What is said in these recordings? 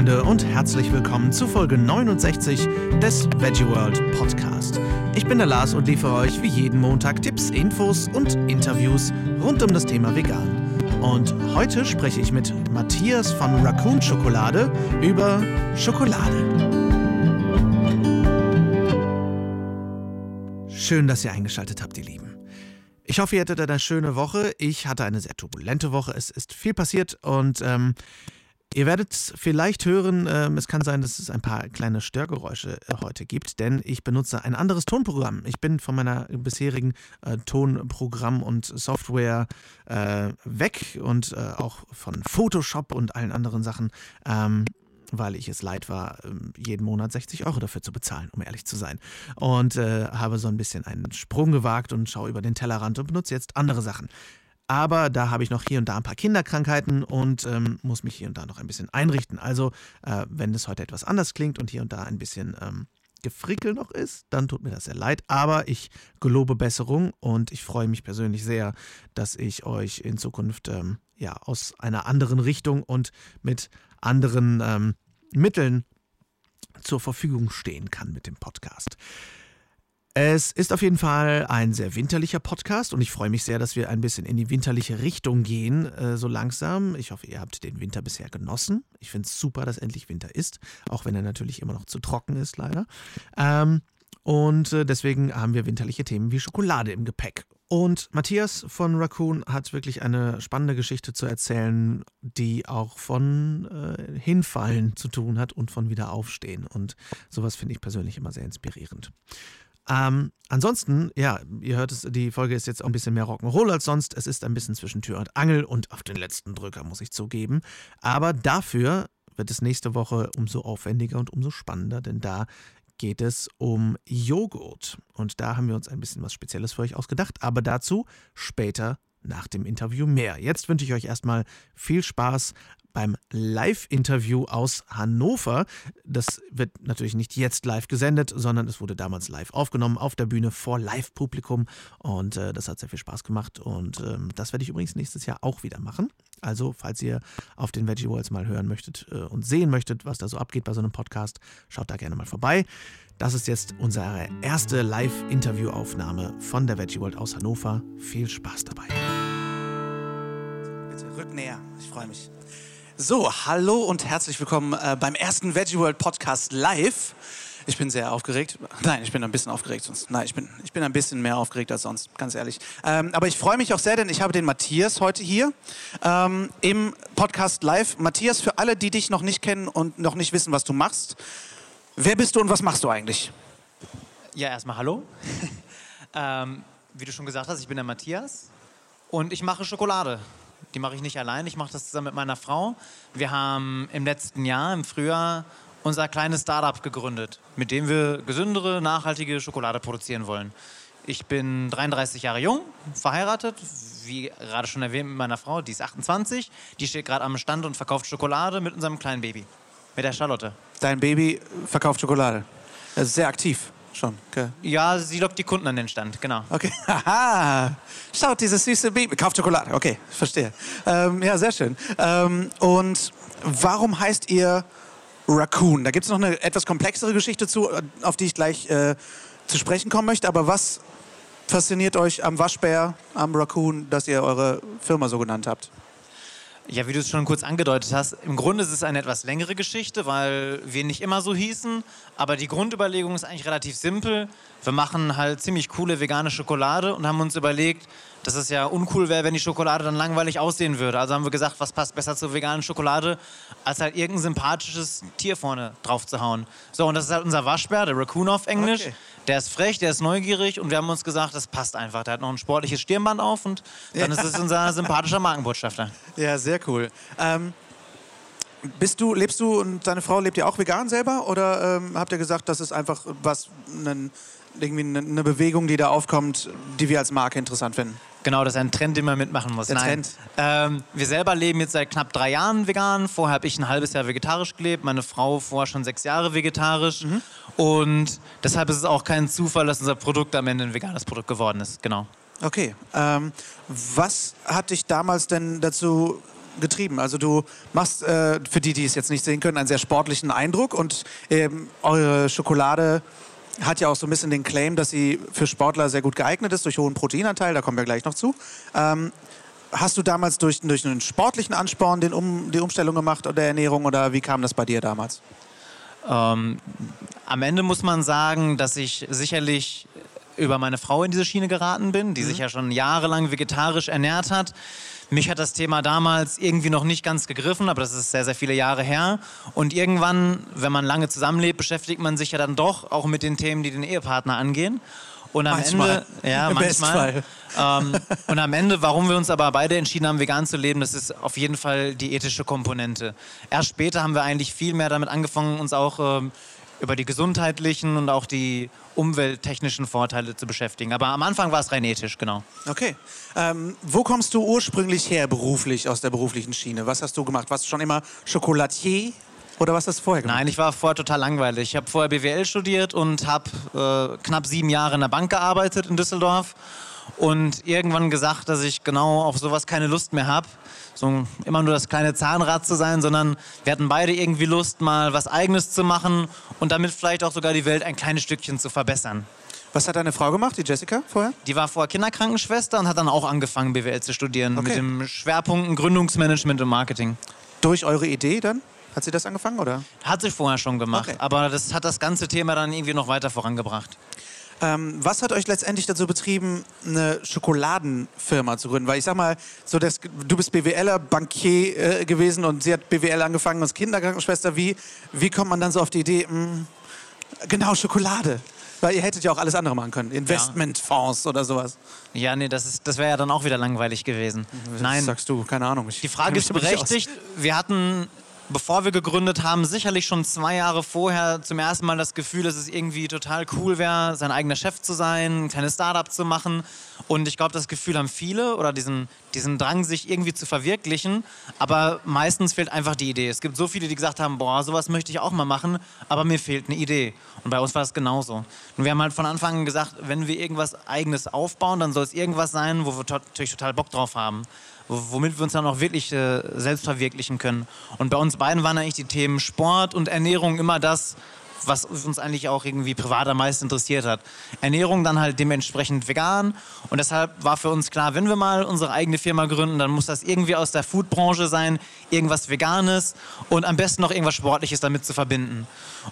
Freunde und herzlich willkommen zu Folge 69 des Veggie World Podcast. Ich bin der Lars und liefere euch wie jeden Montag Tipps, Infos und Interviews rund um das Thema Vegan. Und heute spreche ich mit Matthias von Raccoon Schokolade über Schokolade. Schön, dass ihr eingeschaltet habt, ihr Lieben. Ich hoffe, ihr hattet eine schöne Woche. Ich hatte eine sehr turbulente Woche. Es ist viel passiert und ähm, Ihr werdet vielleicht hören, ähm, es kann sein, dass es ein paar kleine Störgeräusche äh, heute gibt, denn ich benutze ein anderes Tonprogramm. Ich bin von meiner bisherigen äh, Tonprogramm und Software äh, weg und äh, auch von Photoshop und allen anderen Sachen. Ähm, weil ich es leid war, ähm, jeden Monat 60 Euro dafür zu bezahlen, um ehrlich zu sein. Und äh, habe so ein bisschen einen Sprung gewagt und schaue über den Tellerrand und benutze jetzt andere Sachen. Aber da habe ich noch hier und da ein paar Kinderkrankheiten und ähm, muss mich hier und da noch ein bisschen einrichten. Also, äh, wenn es heute etwas anders klingt und hier und da ein bisschen ähm, Gefrickel noch ist, dann tut mir das sehr leid. Aber ich gelobe Besserung und ich freue mich persönlich sehr, dass ich euch in Zukunft ähm, ja, aus einer anderen Richtung und mit anderen ähm, Mitteln zur Verfügung stehen kann mit dem Podcast. Es ist auf jeden Fall ein sehr winterlicher Podcast und ich freue mich sehr, dass wir ein bisschen in die winterliche Richtung gehen, äh, so langsam. Ich hoffe, ihr habt den Winter bisher genossen. Ich finde es super, dass endlich Winter ist, auch wenn er natürlich immer noch zu trocken ist, leider. Ähm, und äh, deswegen haben wir winterliche Themen wie Schokolade im Gepäck. Und Matthias von Raccoon hat wirklich eine spannende Geschichte zu erzählen, die auch von äh, Hinfallen zu tun hat und von Wiederaufstehen. Und sowas finde ich persönlich immer sehr inspirierend. Ähm, ansonsten, ja, ihr hört es, die Folge ist jetzt auch ein bisschen mehr Rock'n'Roll als sonst. Es ist ein bisschen zwischen Tür und Angel und auf den letzten Drücker, muss ich zugeben. Aber dafür wird es nächste Woche umso aufwendiger und umso spannender, denn da geht es um Joghurt. Und da haben wir uns ein bisschen was Spezielles für euch ausgedacht, aber dazu später nach dem Interview mehr. Jetzt wünsche ich euch erstmal viel Spaß beim Live-Interview aus Hannover. Das wird natürlich nicht jetzt live gesendet, sondern es wurde damals live aufgenommen auf der Bühne vor Live-Publikum und äh, das hat sehr viel Spaß gemacht und ähm, das werde ich übrigens nächstes Jahr auch wieder machen. Also, falls ihr auf den Veggie Worlds mal hören möchtet äh, und sehen möchtet, was da so abgeht bei so einem Podcast, schaut da gerne mal vorbei. Das ist jetzt unsere erste Live-Interview-Aufnahme von der Veggie World aus Hannover. Viel Spaß dabei. Bitte rück näher, ich freue mich. So, hallo und herzlich willkommen äh, beim ersten Veggie World Podcast live. Ich bin sehr aufgeregt. Nein, ich bin ein bisschen aufgeregt sonst. Nein, ich bin, ich bin ein bisschen mehr aufgeregt als sonst, ganz ehrlich. Ähm, aber ich freue mich auch sehr, denn ich habe den Matthias heute hier ähm, im Podcast live. Matthias, für alle, die dich noch nicht kennen und noch nicht wissen, was du machst, wer bist du und was machst du eigentlich? Ja, erstmal hallo. ähm, wie du schon gesagt hast, ich bin der Matthias und ich mache Schokolade. Die mache ich nicht allein, ich mache das zusammen mit meiner Frau. Wir haben im letzten Jahr, im Frühjahr, unser kleines Startup gegründet, mit dem wir gesündere, nachhaltige Schokolade produzieren wollen. Ich bin 33 Jahre jung, verheiratet, wie gerade schon erwähnt mit meiner Frau, die ist 28. Die steht gerade am Stand und verkauft Schokolade mit unserem kleinen Baby, mit der Charlotte. Dein Baby verkauft Schokolade. Das ist sehr aktiv schon. Okay. Ja, sie lockt die Kunden an den Stand, genau. Okay. Haha. Schaut, dieses süße Baby. Kauft Schokolade. Okay, verstehe. Ähm, ja, sehr schön. Ähm, und warum heißt ihr Raccoon? Da gibt es noch eine etwas komplexere Geschichte zu, auf die ich gleich äh, zu sprechen kommen möchte. Aber was fasziniert euch am Waschbär, am Raccoon, dass ihr eure Firma so genannt habt? Ja, wie du es schon kurz angedeutet hast, im Grunde ist es eine etwas längere Geschichte, weil wir nicht immer so hießen. Aber die Grundüberlegung ist eigentlich relativ simpel. Wir machen halt ziemlich coole vegane Schokolade und haben uns überlegt, dass es ja uncool wäre, wenn die Schokolade dann langweilig aussehen würde. Also haben wir gesagt, was passt besser zur veganen Schokolade, als halt irgendein sympathisches Tier vorne drauf zu hauen. So, und das ist halt unser Waschbär, der Raccoon auf Englisch. Okay. Der ist frech, der ist neugierig und wir haben uns gesagt, das passt einfach. Der hat noch ein sportliches Stirnband auf und dann ja. ist es unser sympathischer Markenbotschafter. Ja, sehr cool. Ähm, bist du, lebst du und deine Frau lebt ihr auch vegan selber oder ähm, habt ihr gesagt, das ist einfach was, ein, irgendwie eine Bewegung, die da aufkommt, die wir als Marke interessant finden? Genau, das ist ein Trend, den man mitmachen muss. Der Nein. Trend. Ähm, wir selber leben jetzt seit knapp drei Jahren vegan. Vorher habe ich ein halbes Jahr vegetarisch gelebt, meine Frau vorher schon sechs Jahre vegetarisch. Mhm. Und deshalb ist es auch kein Zufall, dass unser Produkt am Ende ein veganes Produkt geworden ist. Genau. Okay. Ähm, was hat dich damals denn dazu getrieben. Also du machst, äh, für die, die es jetzt nicht sehen können, einen sehr sportlichen Eindruck und ähm, eure Schokolade hat ja auch so ein bisschen den Claim, dass sie für Sportler sehr gut geeignet ist, durch hohen Proteinanteil, da kommen wir gleich noch zu. Ähm, hast du damals durch, durch einen sportlichen Ansporn den um, die Umstellung gemacht oder Ernährung oder wie kam das bei dir damals? Ähm, am Ende muss man sagen, dass ich sicherlich über meine Frau in diese Schiene geraten bin, die mhm. sich ja schon jahrelang vegetarisch ernährt hat. Mich hat das Thema damals irgendwie noch nicht ganz gegriffen, aber das ist sehr, sehr viele Jahre her. Und irgendwann, wenn man lange zusammenlebt, beschäftigt man sich ja dann doch auch mit den Themen, die den Ehepartner angehen. Und am manchmal. Ende, ja, Im manchmal. Ähm, und am Ende, warum wir uns aber beide entschieden haben, vegan zu leben, das ist auf jeden Fall die ethische Komponente. Erst später haben wir eigentlich viel mehr damit angefangen, uns auch ähm, über die gesundheitlichen und auch die umwelttechnischen Vorteile zu beschäftigen. Aber am Anfang war es rein ethisch, genau. Okay. Ähm, wo kommst du ursprünglich her beruflich, aus der beruflichen Schiene? Was hast du gemacht? Warst du schon immer Chocolatier? Oder was hast du vorher gemacht? Nein, ich war vorher total langweilig. Ich habe vorher BWL studiert und habe äh, knapp sieben Jahre in der Bank gearbeitet in Düsseldorf und irgendwann gesagt, dass ich genau auf sowas keine Lust mehr habe. So immer nur das kleine Zahnrad zu sein, sondern wir hatten beide irgendwie Lust, mal was Eigenes zu machen und damit vielleicht auch sogar die Welt ein kleines Stückchen zu verbessern. Was hat deine Frau gemacht, die Jessica, vorher? Die war vorher Kinderkrankenschwester und hat dann auch angefangen, BWL zu studieren. Okay. Mit dem Schwerpunkt Gründungsmanagement und Marketing. Durch eure Idee dann? Hat sie das angefangen oder? Hat sie vorher schon gemacht, okay. aber das hat das ganze Thema dann irgendwie noch weiter vorangebracht. Ähm, was hat euch letztendlich dazu betrieben, eine Schokoladenfirma zu gründen? Weil ich sag mal, so das, du bist BWLer, Bankier äh, gewesen und sie hat BWL angefangen als Kinderkrankenschwester. Wie, wie kommt man dann so auf die Idee, mh, hm, genau, Schokolade? Weil ihr hättet ja auch alles andere machen können. Investmentfonds ja. oder sowas. Ja, nee, das, das wäre ja dann auch wieder langweilig gewesen. Was Nein. sagst du? Keine Ahnung. Die Frage ist berechtigt. Wir hatten bevor wir gegründet haben, sicherlich schon zwei Jahre vorher zum ersten Mal das Gefühl, dass es irgendwie total cool wäre, sein eigener Chef zu sein, ein kleines Startup zu machen. Und ich glaube, das Gefühl haben viele oder diesen, diesen Drang, sich irgendwie zu verwirklichen. Aber meistens fehlt einfach die Idee. Es gibt so viele, die gesagt haben, boah, sowas möchte ich auch mal machen, aber mir fehlt eine Idee. Und bei uns war das genauso. Und wir haben halt von Anfang an gesagt, wenn wir irgendwas Eigenes aufbauen, dann soll es irgendwas sein, wo wir natürlich total Bock drauf haben womit wir uns dann auch wirklich äh, selbst verwirklichen können. Und bei uns beiden waren eigentlich die Themen Sport und Ernährung immer das, was uns eigentlich auch irgendwie privat am meisten interessiert hat. Ernährung dann halt dementsprechend vegan und deshalb war für uns klar, wenn wir mal unsere eigene Firma gründen, dann muss das irgendwie aus der Foodbranche sein, irgendwas Veganes und am besten noch irgendwas Sportliches damit zu verbinden.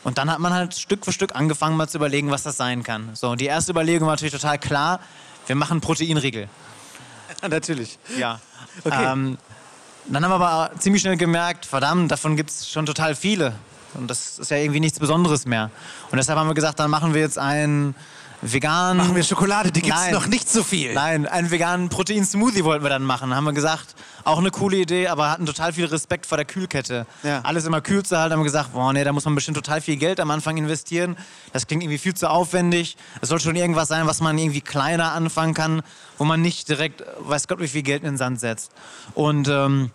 Und dann hat man halt Stück für Stück angefangen mal zu überlegen, was das sein kann. So, die erste Überlegung war natürlich total klar, wir machen Proteinriegel. Natürlich. Ja. Okay. Ähm, dann haben wir aber ziemlich schnell gemerkt, verdammt, davon gibt es schon total viele. Und das ist ja irgendwie nichts Besonderes mehr. Und deshalb haben wir gesagt, dann machen wir jetzt einen veganen. Machen wir Schokolade, die gibt es noch nicht so viel. Nein, einen veganen Protein-Smoothie wollten wir dann machen. Haben wir gesagt, auch eine coole Idee, aber hatten total viel Respekt vor der Kühlkette. Ja. Alles immer kühl zu halten, haben gesagt, boah, nee, da muss man bestimmt total viel Geld am Anfang investieren. Das klingt irgendwie viel zu aufwendig. Es soll schon irgendwas sein, was man irgendwie kleiner anfangen kann, wo man nicht direkt, weiß Gott, wie viel Geld in den Sand setzt. Und ähm,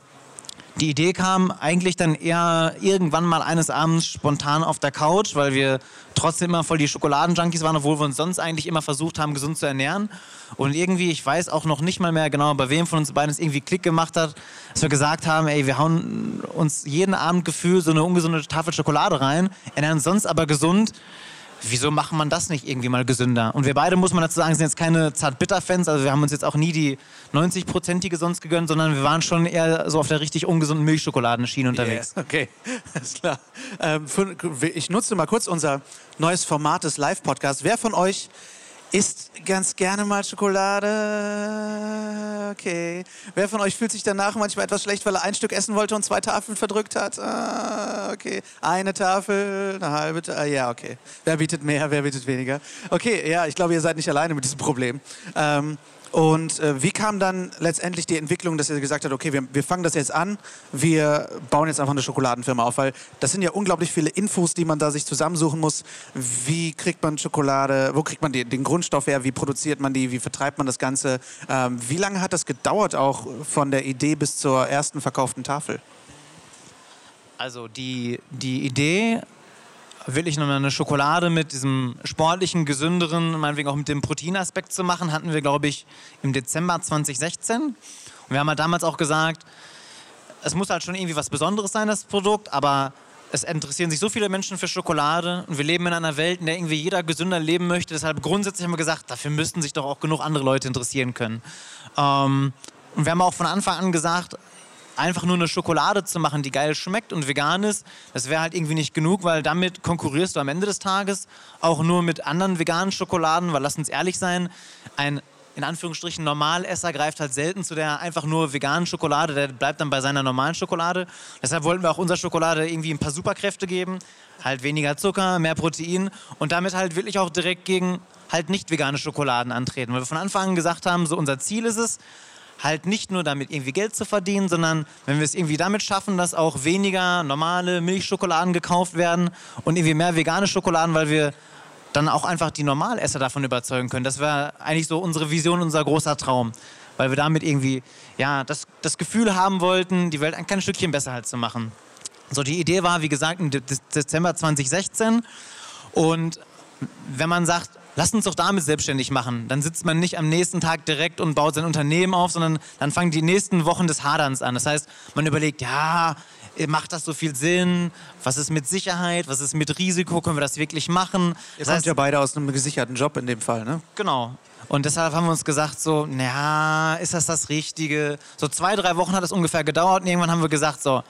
die Idee kam eigentlich dann eher irgendwann mal eines Abends spontan auf der Couch, weil wir trotzdem immer voll die Schokoladenjunkies waren, obwohl wir uns sonst eigentlich immer versucht haben, gesund zu ernähren. Und irgendwie, ich weiß auch noch nicht mal mehr genau, bei wem von uns beiden es irgendwie Klick gemacht hat, dass wir gesagt haben, ey, wir hauen uns jeden Abend gefühlt so eine ungesunde Tafel Schokolade rein, ernähren uns sonst aber gesund wieso macht man das nicht irgendwie mal gesünder? Und wir beide, muss man dazu sagen, sind jetzt keine Zart-Bitter-Fans. Also wir haben uns jetzt auch nie die 90-prozentige sonst gegönnt, sondern wir waren schon eher so auf der richtig ungesunden Milchschokoladenschiene unterwegs. Yeah, okay, alles klar. Ähm, für, ich nutze mal kurz unser neues Format des Live-Podcasts. Wer von euch isst ganz gerne mal Schokolade. Okay. Wer von euch fühlt sich danach manchmal etwas schlecht, weil er ein Stück essen wollte und zwei Tafeln verdrückt hat? Ah, okay. Eine Tafel, eine halbe Tafel. Ja, okay. Wer bietet mehr, wer bietet weniger? Okay, ja, ich glaube, ihr seid nicht alleine mit diesem Problem. Ähm, und äh, wie kam dann letztendlich die Entwicklung, dass ihr gesagt habt, okay, wir, wir fangen das jetzt an, wir bauen jetzt einfach eine Schokoladenfirma auf, weil das sind ja unglaublich viele Infos, die man da sich zusammensuchen muss. Wie kriegt man Schokolade, wo kriegt man die, den Grundstoff her, wie produziert man die, wie vertreibt man das Ganze? Ähm, wie lange hat das gedauert auch von der Idee bis zur ersten verkauften Tafel? Also die, die Idee wirklich nochmal eine Schokolade mit diesem sportlichen, gesünderen, meinetwegen auch mit dem Proteinaspekt zu machen, hatten wir, glaube ich, im Dezember 2016. Und wir haben halt damals auch gesagt, es muss halt schon irgendwie was Besonderes sein, das Produkt, aber es interessieren sich so viele Menschen für Schokolade und wir leben in einer Welt, in der irgendwie jeder gesünder leben möchte. Deshalb grundsätzlich haben wir gesagt, dafür müssten sich doch auch genug andere Leute interessieren können. Ähm, und wir haben auch von Anfang an gesagt, einfach nur eine Schokolade zu machen, die geil schmeckt und vegan ist, das wäre halt irgendwie nicht genug, weil damit konkurrierst du am Ende des Tages auch nur mit anderen veganen Schokoladen, weil lass uns ehrlich sein, ein in Anführungsstrichen Normalesser greift halt selten zu der einfach nur veganen Schokolade, der bleibt dann bei seiner normalen Schokolade. Deshalb wollten wir auch unserer Schokolade irgendwie ein paar Superkräfte geben, halt weniger Zucker, mehr Protein und damit halt wirklich auch direkt gegen halt nicht vegane Schokoladen antreten, weil wir von Anfang an gesagt haben, so unser Ziel ist es, halt nicht nur damit irgendwie Geld zu verdienen, sondern wenn wir es irgendwie damit schaffen, dass auch weniger normale Milchschokoladen gekauft werden und irgendwie mehr vegane Schokoladen, weil wir dann auch einfach die Normalesser davon überzeugen können. Das wäre eigentlich so unsere Vision, unser großer Traum. Weil wir damit irgendwie ja, das, das Gefühl haben wollten, die Welt ein kleines Stückchen besser halt zu machen. So, die Idee war, wie gesagt, im Dezember 2016. Und wenn man sagt, lasst uns doch damit selbstständig machen, dann sitzt man nicht am nächsten Tag direkt und baut sein Unternehmen auf, sondern dann fangen die nächsten Wochen des Haderns an. Das heißt, man überlegt, ja, macht das so viel Sinn? Was ist mit Sicherheit? Was ist mit Risiko? Können wir das wirklich machen? Ihr das heißt, ja beide aus einem gesicherten Job in dem Fall, ne? Genau. Und deshalb haben wir uns gesagt, so, naja, ist das das Richtige? So zwei, drei Wochen hat es ungefähr gedauert und irgendwann haben wir gesagt, so,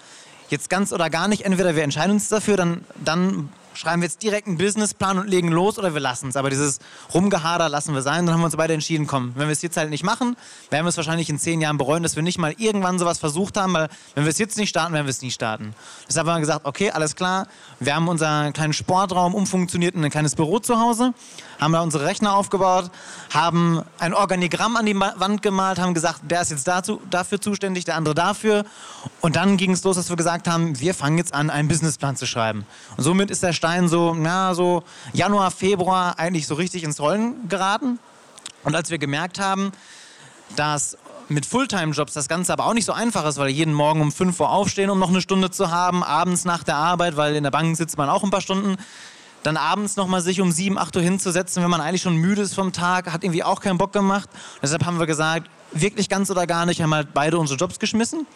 jetzt ganz oder gar nicht. Entweder wir entscheiden uns dafür, dann, dann schreiben wir jetzt direkt einen Businessplan und legen los oder wir lassen es. Aber dieses Rumgehader lassen wir sein. Dann haben wir uns beide entschieden, komm, wenn wir es jetzt halt nicht machen, werden wir es wahrscheinlich in zehn Jahren bereuen, dass wir nicht mal irgendwann sowas versucht haben, weil wenn wir es jetzt nicht starten, werden wir es nie starten. Deshalb haben wir gesagt, okay, alles klar, wir haben unseren kleinen Sportraum umfunktioniert in ein kleines Büro zu Hause, haben da unsere Rechner aufgebaut, haben ein Organigramm an die Wand gemalt, haben gesagt, der ist jetzt dazu, dafür zuständig, der andere dafür. Und dann ging es los, dass wir gesagt haben, wir fangen jetzt an, einen Businessplan zu schreiben. Und somit ist der Stein so, ja, so Januar, Februar eigentlich so richtig ins Rollen geraten. Und als wir gemerkt haben, dass mit Fulltime-Jobs das Ganze aber auch nicht so einfach ist, weil jeden Morgen um 5 Uhr aufstehen, um noch eine Stunde zu haben, abends nach der Arbeit, weil in der Bank sitzt man auch ein paar Stunden, dann abends nochmal sich um 7, 8 Uhr hinzusetzen, wenn man eigentlich schon müde ist vom Tag, hat irgendwie auch keinen Bock gemacht. Deshalb haben wir gesagt, wirklich ganz oder gar nicht, haben halt beide unsere Jobs geschmissen,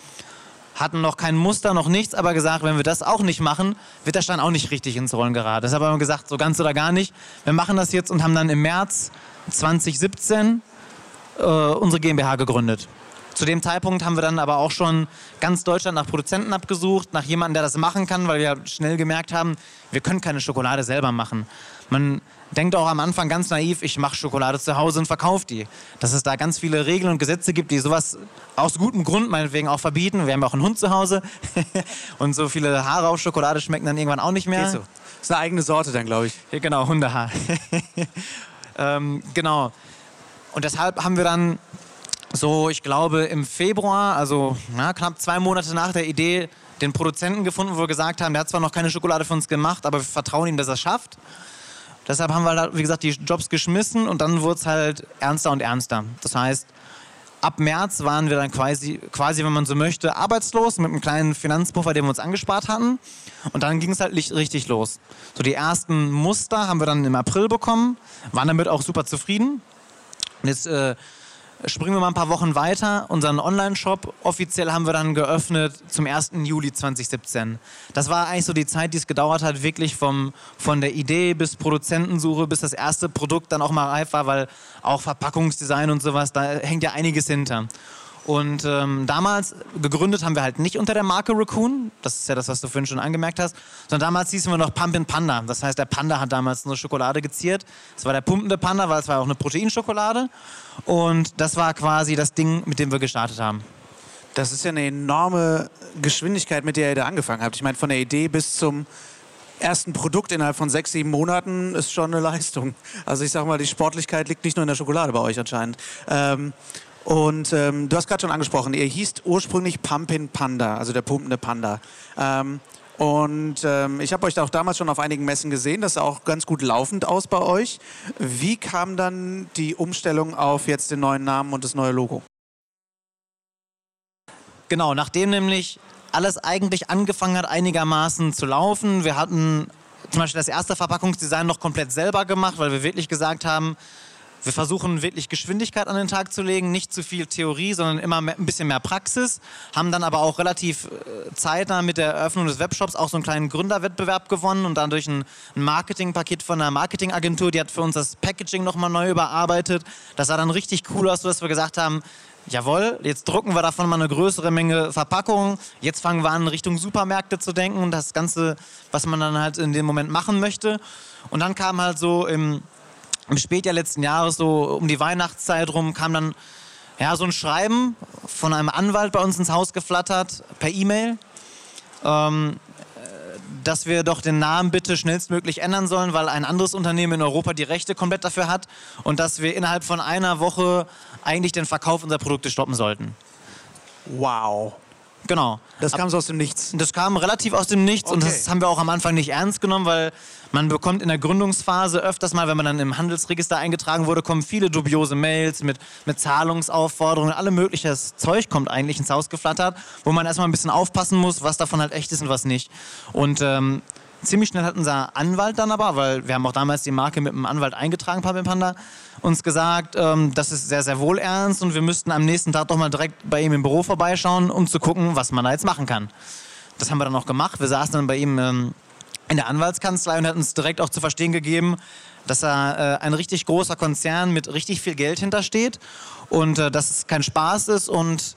hatten noch kein Muster, noch nichts, aber gesagt, wenn wir das auch nicht machen, wird der Stein auch nicht richtig ins Rollen geraten. Deshalb haben wir gesagt, so ganz oder gar nicht. Wir machen das jetzt und haben dann im März 2017 äh, unsere GmbH gegründet. Zu dem Zeitpunkt haben wir dann aber auch schon ganz Deutschland nach Produzenten abgesucht, nach jemandem, der das machen kann, weil wir schnell gemerkt haben, wir können keine Schokolade selber machen. Man denkt auch am Anfang ganz naiv, ich mache Schokolade zu Hause und verkaufe die. Dass es da ganz viele Regeln und Gesetze gibt, die sowas aus gutem Grund meinetwegen auch verbieten. Wir haben auch einen Hund zu Hause und so viele Haare auf Schokolade schmecken dann irgendwann auch nicht mehr. Geht so. Das ist eine eigene Sorte dann, glaube ich. Ja, genau, Hundehaar. ähm, genau. Und deshalb haben wir dann so, ich glaube, im Februar, also na, knapp zwei Monate nach der Idee, den Produzenten gefunden, wo wir gesagt haben, der hat zwar noch keine Schokolade für uns gemacht, aber wir vertrauen ihm, dass er es schafft. Deshalb haben wir, halt, wie gesagt, die Jobs geschmissen und dann wurde es halt ernster und ernster. Das heißt, ab März waren wir dann quasi, quasi, wenn man so möchte, arbeitslos mit einem kleinen Finanzpuffer, den wir uns angespart hatten. Und dann ging es halt richtig los. So die ersten Muster haben wir dann im April bekommen, waren damit auch super zufrieden. Und jetzt äh, springen wir mal ein paar Wochen weiter. Unseren Online-Shop offiziell haben wir dann geöffnet zum 1. Juli 2017. Das war eigentlich so die Zeit, die es gedauert hat, wirklich vom, von der Idee bis Produzentensuche, bis das erste Produkt dann auch mal reif war, weil auch Verpackungsdesign und sowas, da hängt ja einiges hinter. Und ähm, damals gegründet haben wir halt nicht unter der Marke Raccoon, das ist ja das, was du vorhin schon angemerkt hast, sondern damals hießen wir noch Pumpin Panda. Das heißt, der Panda hat damals eine Schokolade geziert. Das war der pumpende Panda, weil es war auch eine Proteinschokolade. Und das war quasi das Ding, mit dem wir gestartet haben. Das ist ja eine enorme Geschwindigkeit, mit der ihr da angefangen habt. Ich meine, von der Idee bis zum ersten Produkt innerhalb von sechs, sieben Monaten ist schon eine Leistung. Also ich sag mal, die Sportlichkeit liegt nicht nur in der Schokolade bei euch anscheinend. Ähm, und ähm, du hast gerade schon angesprochen, ihr hießt ursprünglich Pumpin Panda, also der pumpende Panda. Ähm, und ähm, ich habe euch auch damals schon auf einigen Messen gesehen, das sah auch ganz gut laufend aus bei euch. Wie kam dann die Umstellung auf jetzt den neuen Namen und das neue Logo? Genau, nachdem nämlich alles eigentlich angefangen hat, einigermaßen zu laufen. Wir hatten zum Beispiel das erste Verpackungsdesign noch komplett selber gemacht, weil wir wirklich gesagt haben, Wir versuchen wirklich Geschwindigkeit an den Tag zu legen, nicht zu viel Theorie, sondern immer mehr, ein bisschen mehr Praxis. Haben dann aber auch relativ äh, zeitnah mit der Eröffnung des Webshops auch so einen kleinen Gründerwettbewerb gewonnen und dann durch ein, ein Marketingpaket von einer Marketingagentur, die hat für uns das Packaging nochmal neu überarbeitet. Das sah dann richtig cool aus, dass wir gesagt haben, jawohl, jetzt drucken wir davon mal eine größere Menge Verpackungen. Jetzt fangen wir an, Richtung Supermärkte zu denken und das Ganze, was man dann halt in dem Moment machen möchte. Und dann kam halt so im, im Spätjahr letzten Jahres, so um die Weihnachtszeit rum, kam dann ja, so ein Schreiben von einem Anwalt bei uns ins Haus geflattert, per E-Mail. Ähm, dass wir doch den Namen bitte schnellstmöglich ändern sollen, weil ein anderes Unternehmen in Europa die Rechte komplett dafür hat und dass wir innerhalb von einer Woche eigentlich den Verkauf unserer Produkte stoppen sollten. Wow. Genau. Das kam so aus dem Nichts. Das kam relativ aus dem Nichts und Okay. das haben wir auch am Anfang nicht ernst genommen, weil man bekommt in der Gründungsphase öfters mal, wenn man dann im Handelsregister eingetragen wurde, kommen viele dubiose Mails mit, mit Zahlungsaufforderungen, alle mögliches Zeug kommt eigentlich ins Haus geflattert, wo man erstmal ein bisschen aufpassen muss, was davon halt echt ist und was nicht. Und ähm, ziemlich schnell hat unser Anwalt dann aber, weil wir haben auch damals die Marke mit einem Anwalt eingetragen, Papa Panda, uns gesagt, ähm, das ist sehr, sehr wohl ernst und wir müssten am nächsten Tag doch mal direkt bei ihm im Büro vorbeischauen, um zu gucken, was man da jetzt machen kann. Das haben wir dann auch gemacht. Wir saßen dann bei ihm ähm, in der Anwaltskanzlei und er hat uns direkt auch zu verstehen gegeben, dass er äh, ein richtig großer Konzern mit richtig viel Geld hintersteht und äh, dass es kein Spaß ist und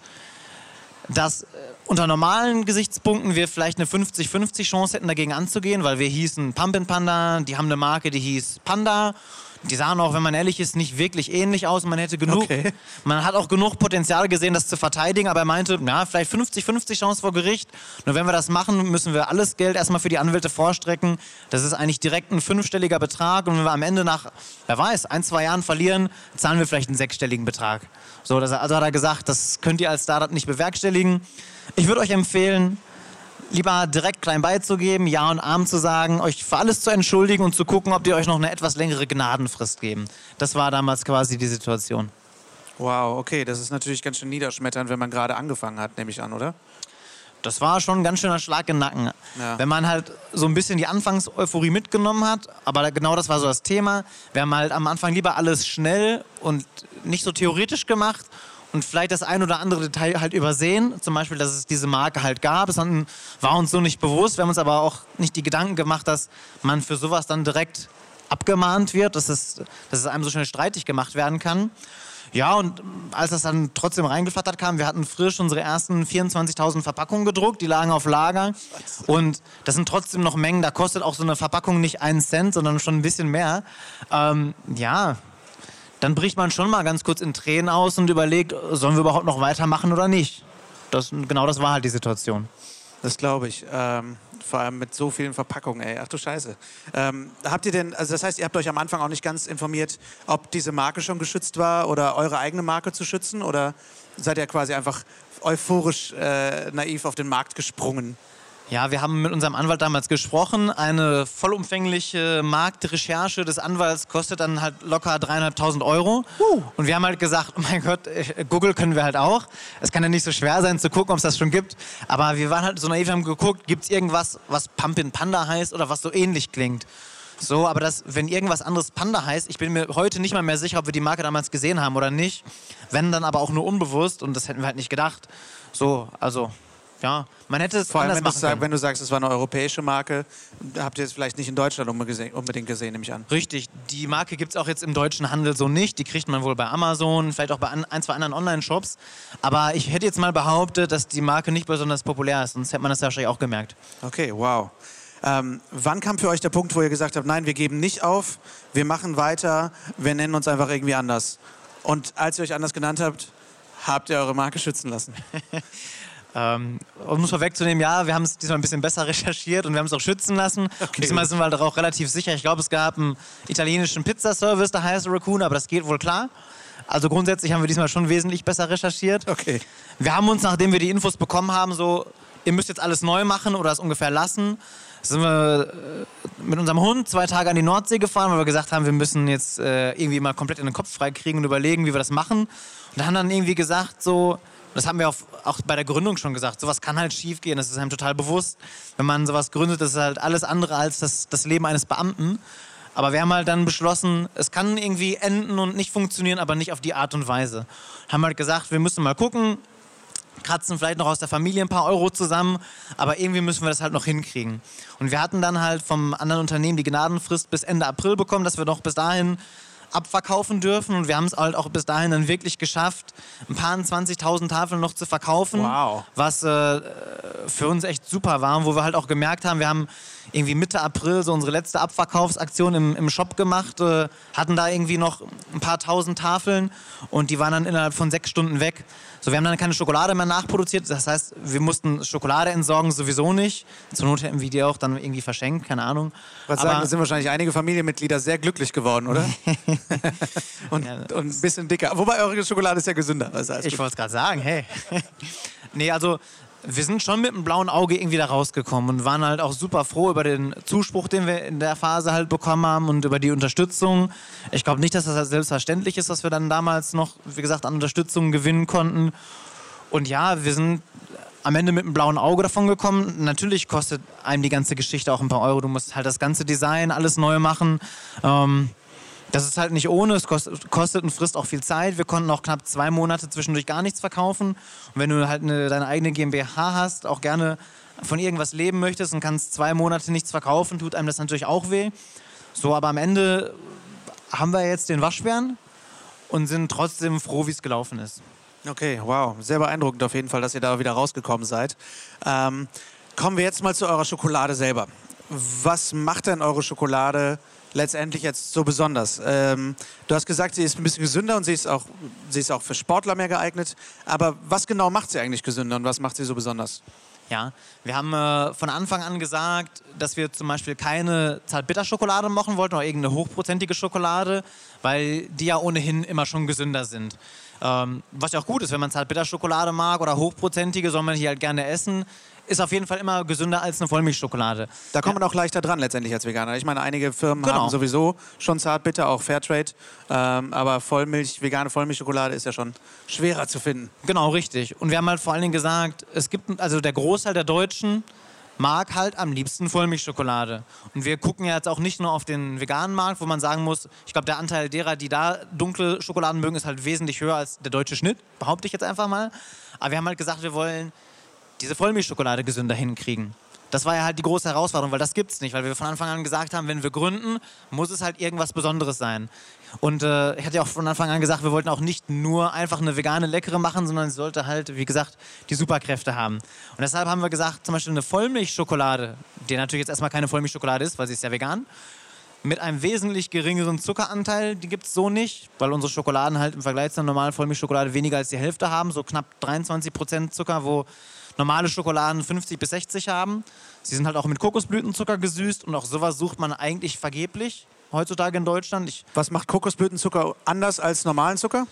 dass äh, unter normalen Gesichtspunkten wir vielleicht eine 50-50 Chance hätten, dagegen anzugehen, weil wir hießen Pumpin Panda, die haben eine Marke, die hieß Panda. Die sahen auch, wenn man ehrlich ist, nicht wirklich ähnlich aus. Man hätte genug, Okay. man hat auch genug Potenzial gesehen, das zu verteidigen, aber er meinte, ja, vielleicht 50-50 Chance vor Gericht. Nur wenn wir das machen, müssen wir alles Geld erstmal für die Anwälte vorstrecken. Das ist eigentlich direkt ein fünfstelliger Betrag und wenn wir am Ende nach, wer weiß, ein, zwei Jahren verlieren, zahlen wir vielleicht einen sechsstelligen Betrag. So, das, also hat er gesagt, das könnt ihr als Startup nicht bewerkstelligen. Ich würde euch empfehlen, lieber direkt klein beizugeben, Ja und Arm zu sagen, euch für alles zu entschuldigen und zu gucken, ob die euch noch eine etwas längere Gnadenfrist geben. Das war damals quasi die Situation. Wow, okay, das ist natürlich ganz schön niederschmetternd, wenn man gerade angefangen hat, nehme ich an, oder? Das war schon ein ganz schöner Schlag im Nacken. Ja. Wenn man halt so ein bisschen die Anfangseuphorie mitgenommen hat, aber genau das war so das Thema. Wir haben halt am Anfang lieber alles schnell und nicht so theoretisch gemacht und vielleicht das ein oder andere Detail halt übersehen. Zum Beispiel, dass es diese Marke halt gab. Das war uns so nicht bewusst. Wir haben uns aber auch nicht die Gedanken gemacht, dass man für sowas dann direkt abgemahnt wird, dass es, dass es einem so schnell streitig gemacht werden kann. Ja, und als das dann trotzdem reingeflattert kam, wir hatten frisch unsere ersten 24.000 Verpackungen gedruckt, die lagen auf Lager. Und das sind trotzdem noch Mengen, da kostet auch so eine Verpackung nicht einen Cent, sondern schon ein bisschen mehr. Ähm, ja, dann bricht man schon mal ganz kurz in Tränen aus und überlegt, sollen wir überhaupt noch weitermachen oder nicht? Das, genau das war halt die Situation. Das glaube ich. Ähm, vor allem mit so vielen Verpackungen, ey. Ach du Scheiße. Ähm, habt ihr denn, also das heißt, ihr habt euch am Anfang auch nicht ganz informiert, ob diese Marke schon geschützt war oder eure eigene Marke zu schützen? Oder seid ihr quasi einfach euphorisch äh, naiv auf den Markt gesprungen? Ja, wir haben mit unserem Anwalt damals gesprochen. Eine vollumfängliche Marktrecherche des Anwalts kostet dann halt locker dreieinhalbtausend Euro. Und wir haben halt gesagt, oh mein Gott, äh, Google können wir halt auch. Es kann ja nicht so schwer sein zu gucken, ob es das schon gibt. Aber wir waren halt so naiv, haben geguckt, gibt es irgendwas, was Pumpin Panda heißt oder was so ähnlich klingt. So, aber das, wenn irgendwas anderes Panda heißt, ich bin mir heute nicht mal mehr sicher, ob wir die Marke damals gesehen haben oder nicht. Wenn dann aber auch nur unbewusst und das hätten wir halt nicht gedacht. So, also, ja, man hätte es Vor allem, wenn du, sag, wenn du sagst, es war eine europäische Marke, habt ihr es vielleicht nicht in Deutschland unbedingt gesehen, nehme ich an. Richtig, die Marke gibt es auch jetzt im deutschen Handel so nicht. Die kriegt man wohl bei Amazon, vielleicht auch bei ein, zwei anderen Online-Shops. Aber ich hätte jetzt mal behauptet, dass die Marke nicht besonders populär ist, sonst hätte man das wahrscheinlich auch gemerkt. Okay, wow. Ähm, wann kam für euch der Punkt, wo ihr gesagt habt, nein, wir geben nicht auf, wir machen weiter, wir nennen uns einfach irgendwie anders? Und als ihr euch anders genannt habt, habt ihr eure Marke schützen lassen? Ähm, um es vorwegzunehmen, ja, wir haben es diesmal ein bisschen besser recherchiert und wir haben es auch schützen lassen. Diesmal sind wir halt auch relativ sicher. Ich glaube, es gab einen italienischen Pizzaservice, der heißt Raccoon, aber das geht wohl klar. Also grundsätzlich haben wir diesmal schon wesentlich besser recherchiert. Okay. Wir haben uns, nachdem wir die Infos bekommen haben, so, ihr müsst jetzt alles neu machen oder es ungefähr lassen, sind wir äh, mit unserem Hund zwei Tage an die Nordsee gefahren, weil wir gesagt haben, wir müssen jetzt äh, irgendwie mal komplett in den Kopf freikriegen und überlegen, wie wir das machen. Und haben dann irgendwie gesagt, so, das haben wir auch, auch bei der Gründung schon gesagt, sowas kann halt schief gehen, das ist einem total bewusst. Wenn man sowas gründet, ist halt alles andere als das, das Leben eines Beamten. Aber wir haben halt dann beschlossen, es kann irgendwie enden und nicht funktionieren, aber nicht auf die Art und Weise. Haben halt gesagt, wir müssen mal gucken, kratzen vielleicht noch aus der Familie ein paar Euro zusammen, aber irgendwie müssen wir das halt noch hinkriegen. Und wir hatten dann halt vom anderen Unternehmen die Gnadenfrist bis Ende April bekommen, dass wir noch bis dahin abverkaufen dürfen. Und wir haben es halt auch bis dahin dann wirklich geschafft, ein paar 20.000 Tafeln noch zu verkaufen. Wow. Was äh, für uns echt super war, wo wir halt auch gemerkt haben, wir haben irgendwie Mitte April so unsere letzte Abverkaufsaktion im, im Shop gemacht, äh, hatten da irgendwie noch ein paar tausend Tafeln und die waren dann innerhalb von sechs Stunden weg. So, wir haben dann keine Schokolade mehr nachproduziert. Das heißt, wir mussten Schokolade entsorgen sowieso nicht. Zur Not hätten wir die auch dann irgendwie verschenkt, keine Ahnung. Was sagen, da sind wahrscheinlich einige Familienmitglieder sehr glücklich geworden, oder? und, ja, und ein bisschen dicker. Wobei eure Schokolade ist ja gesünder. Also ich wollte es gerade sagen, hey. nee, also wir sind schon mit einem blauen Auge irgendwie da rausgekommen und waren halt auch super froh über den Zuspruch, den wir in der Phase halt bekommen haben und über die Unterstützung. Ich glaube nicht, dass das selbstverständlich ist, dass wir dann damals noch, wie gesagt, an Unterstützung gewinnen konnten. Und ja, wir sind am Ende mit einem blauen Auge davon gekommen. Natürlich kostet einem die ganze Geschichte auch ein paar Euro. Du musst halt das ganze Design alles neu machen. Ähm, das ist halt nicht ohne, es kostet, und frisst auch viel Zeit. Wir konnten auch knapp zwei Monate zwischendurch gar nichts verkaufen. Und wenn du halt eine, deine eigene GmbH hast, auch gerne von irgendwas leben möchtest und kannst zwei Monate nichts verkaufen, tut einem das natürlich auch weh. So, aber am Ende haben wir jetzt den Waschbären und sind trotzdem froh, wie es gelaufen ist. Okay, wow, sehr beeindruckend auf jeden Fall, dass ihr da wieder rausgekommen seid. Ähm, kommen wir jetzt mal zu eurer Schokolade selber. Was macht denn eure Schokolade letztendlich jetzt so besonders? Ähm, du hast gesagt, sie ist ein bisschen gesünder und sie ist, auch, sie ist auch für Sportler mehr geeignet. Aber was genau macht sie eigentlich gesünder und was macht sie so besonders? Ja, wir haben äh, von Anfang an gesagt, dass wir zum Beispiel keine Zartbitterschokolade machen wollten oder irgendeine hochprozentige Schokolade, weil die ja ohnehin immer schon gesünder sind. Ähm, was ja auch gut ist, wenn man Zartbitterschokolade mag oder hochprozentige, soll man die halt gerne essen ist auf jeden Fall immer gesünder als eine Vollmilchschokolade. Da kommt man auch leichter dran letztendlich als Veganer. Ich meine, einige Firmen genau. haben sowieso schon Zartbitter, auch Fairtrade. Ähm, aber Vollmilch, vegane Vollmilchschokolade ist ja schon schwerer zu finden. Genau, richtig. Und wir haben halt vor allen Dingen gesagt, es gibt, also der Großteil der Deutschen mag halt am liebsten Vollmilchschokolade. Und wir gucken ja jetzt auch nicht nur auf den veganen Markt, wo man sagen muss, ich glaube, der Anteil derer, die da dunkle Schokoladen mögen, ist halt wesentlich höher als der deutsche Schnitt, behaupte ich jetzt einfach mal. Aber wir haben halt gesagt, wir wollen diese Vollmilchschokolade gesünder hinkriegen. Das war ja halt die große Herausforderung, weil das gibt es nicht, weil wir von Anfang an gesagt haben, wenn wir gründen, muss es halt irgendwas Besonderes sein. Und äh, ich hatte ja auch von Anfang an gesagt, wir wollten auch nicht nur einfach eine vegane Leckere machen, sondern sie sollte halt, wie gesagt, die Superkräfte haben. Und deshalb haben wir gesagt, zum Beispiel eine Vollmilchschokolade, die natürlich jetzt erstmal keine Vollmilchschokolade ist, weil sie ist ja vegan, mit einem wesentlich geringeren Zuckeranteil, die gibt es so nicht, weil unsere Schokoladen halt im Vergleich zur normalen Vollmilchschokolade weniger als die Hälfte haben, so knapp 23% Zucker, wo normale Schokoladen 50 bis 60 haben. Sie sind halt auch mit Kokosblütenzucker gesüßt und auch sowas sucht man eigentlich vergeblich heutzutage in Deutschland. Ich Was macht Kokosblütenzucker anders als normalen Zucker?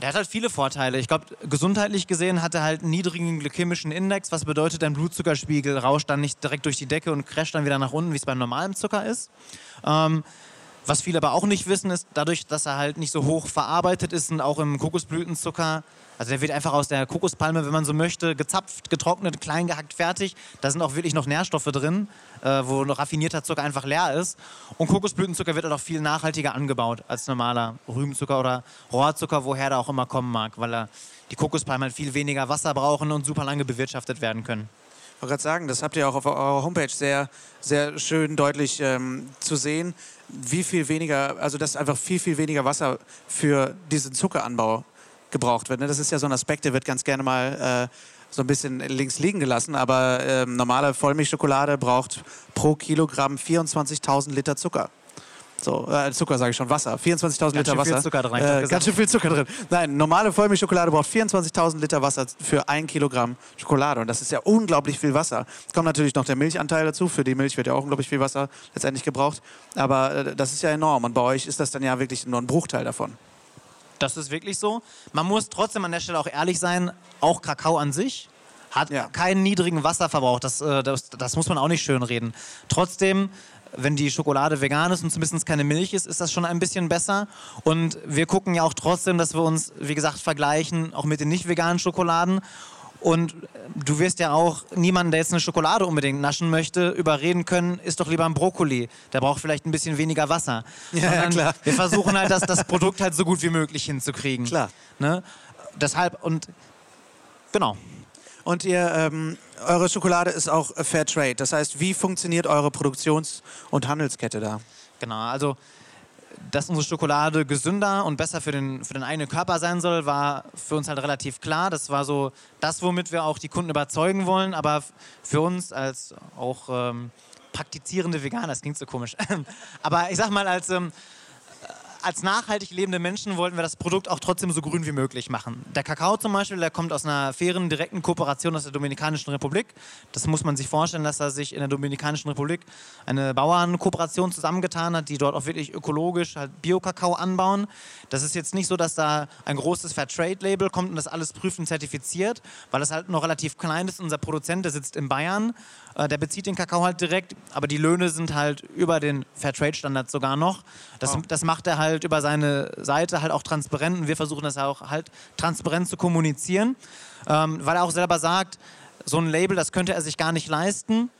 Der hat halt viele Vorteile. Ich glaube, gesundheitlich gesehen hat er halt einen niedrigen glykämischen Index, was bedeutet, dein Blutzuckerspiegel rauscht dann nicht direkt durch die Decke und crasht dann wieder nach unten, wie es beim normalen Zucker ist. Ähm, was viele aber auch nicht wissen, ist, dadurch, dass er halt nicht so hoch verarbeitet ist und auch im Kokosblütenzucker also der wird einfach aus der Kokospalme, wenn man so möchte, gezapft, getrocknet, klein gehackt, fertig. Da sind auch wirklich noch Nährstoffe drin, äh, wo noch raffinierter Zucker einfach leer ist. Und Kokosblütenzucker wird halt auch viel nachhaltiger angebaut als normaler Rübenzucker oder Rohrzucker, woher der auch immer kommen mag, weil er die Kokospalmen halt viel weniger Wasser brauchen und super lange bewirtschaftet werden können. Ich wollte gerade sagen, das habt ihr auch auf eurer Homepage sehr, sehr schön deutlich ähm, zu sehen, wie viel weniger, also dass einfach viel, viel weniger Wasser für diesen Zuckeranbau gebraucht wird. Ne? Das ist ja so ein Aspekt, der wird ganz gerne mal äh, so ein bisschen links liegen gelassen, aber äh, normale Vollmilchschokolade braucht pro Kilogramm 24.000 Liter Zucker. So, äh, Zucker sage ich schon, Wasser. 24.000 Liter Wasser. Viel Zucker drin, äh, ganz schön viel Zucker drin. Nein, normale Vollmilchschokolade braucht 24.000 Liter Wasser für ein Kilogramm Schokolade. Und das ist ja unglaublich viel Wasser. Es kommt natürlich noch der Milchanteil dazu. Für die Milch wird ja auch unglaublich viel Wasser letztendlich gebraucht. Aber äh, das ist ja enorm. Und bei euch ist das dann ja wirklich nur ein Bruchteil davon. Das ist wirklich so. Man muss trotzdem an der Stelle auch ehrlich sein, auch Kakao an sich hat ja. keinen niedrigen Wasserverbrauch. Das, äh, das, das muss man auch nicht schönreden. Trotzdem wenn die Schokolade vegan ist und zumindest keine Milch ist, ist das schon ein bisschen besser. Und wir gucken ja auch trotzdem, dass wir uns, wie gesagt, vergleichen, auch mit den nicht veganen Schokoladen. Und du wirst ja auch niemanden, der jetzt eine Schokolade unbedingt naschen möchte, überreden können, ist doch lieber ein Brokkoli. Der braucht vielleicht ein bisschen weniger Wasser. Ja, ja, klar. Wir versuchen halt, das, das Produkt halt so gut wie möglich hinzukriegen. Klar. Ne? Deshalb und genau. Und ihr, ähm, eure Schokolade ist auch Fair Trade. Das heißt, wie funktioniert eure Produktions- und Handelskette da? Genau, also dass unsere Schokolade gesünder und besser für den, für den eigenen Körper sein soll, war für uns halt relativ klar. Das war so das, womit wir auch die Kunden überzeugen wollen. Aber für uns als auch ähm, praktizierende Veganer, das klingt so komisch, aber ich sag mal, als ähm, als nachhaltig lebende Menschen wollten wir das Produkt auch trotzdem so grün wie möglich machen. Der Kakao zum Beispiel, der kommt aus einer fairen, direkten Kooperation aus der Dominikanischen Republik. Das muss man sich vorstellen, dass da sich in der Dominikanischen Republik eine Bauernkooperation zusammengetan hat, die dort auch wirklich ökologisch halt Bio-Kakao anbauen. Das ist jetzt nicht so, dass da ein großes Fairtrade-Label kommt und das alles prüft und zertifiziert, weil das halt noch relativ klein ist. Unser Produzent, der sitzt in Bayern, der bezieht den Kakao halt direkt, aber die Löhne sind halt über den Fairtrade-Standard sogar noch. Das, oh. das macht er halt halt über seine Seite halt auch transparent und wir versuchen das auch halt transparent zu kommunizieren, ähm, weil er auch selber sagt, so ein Label, das könnte er sich gar nicht leisten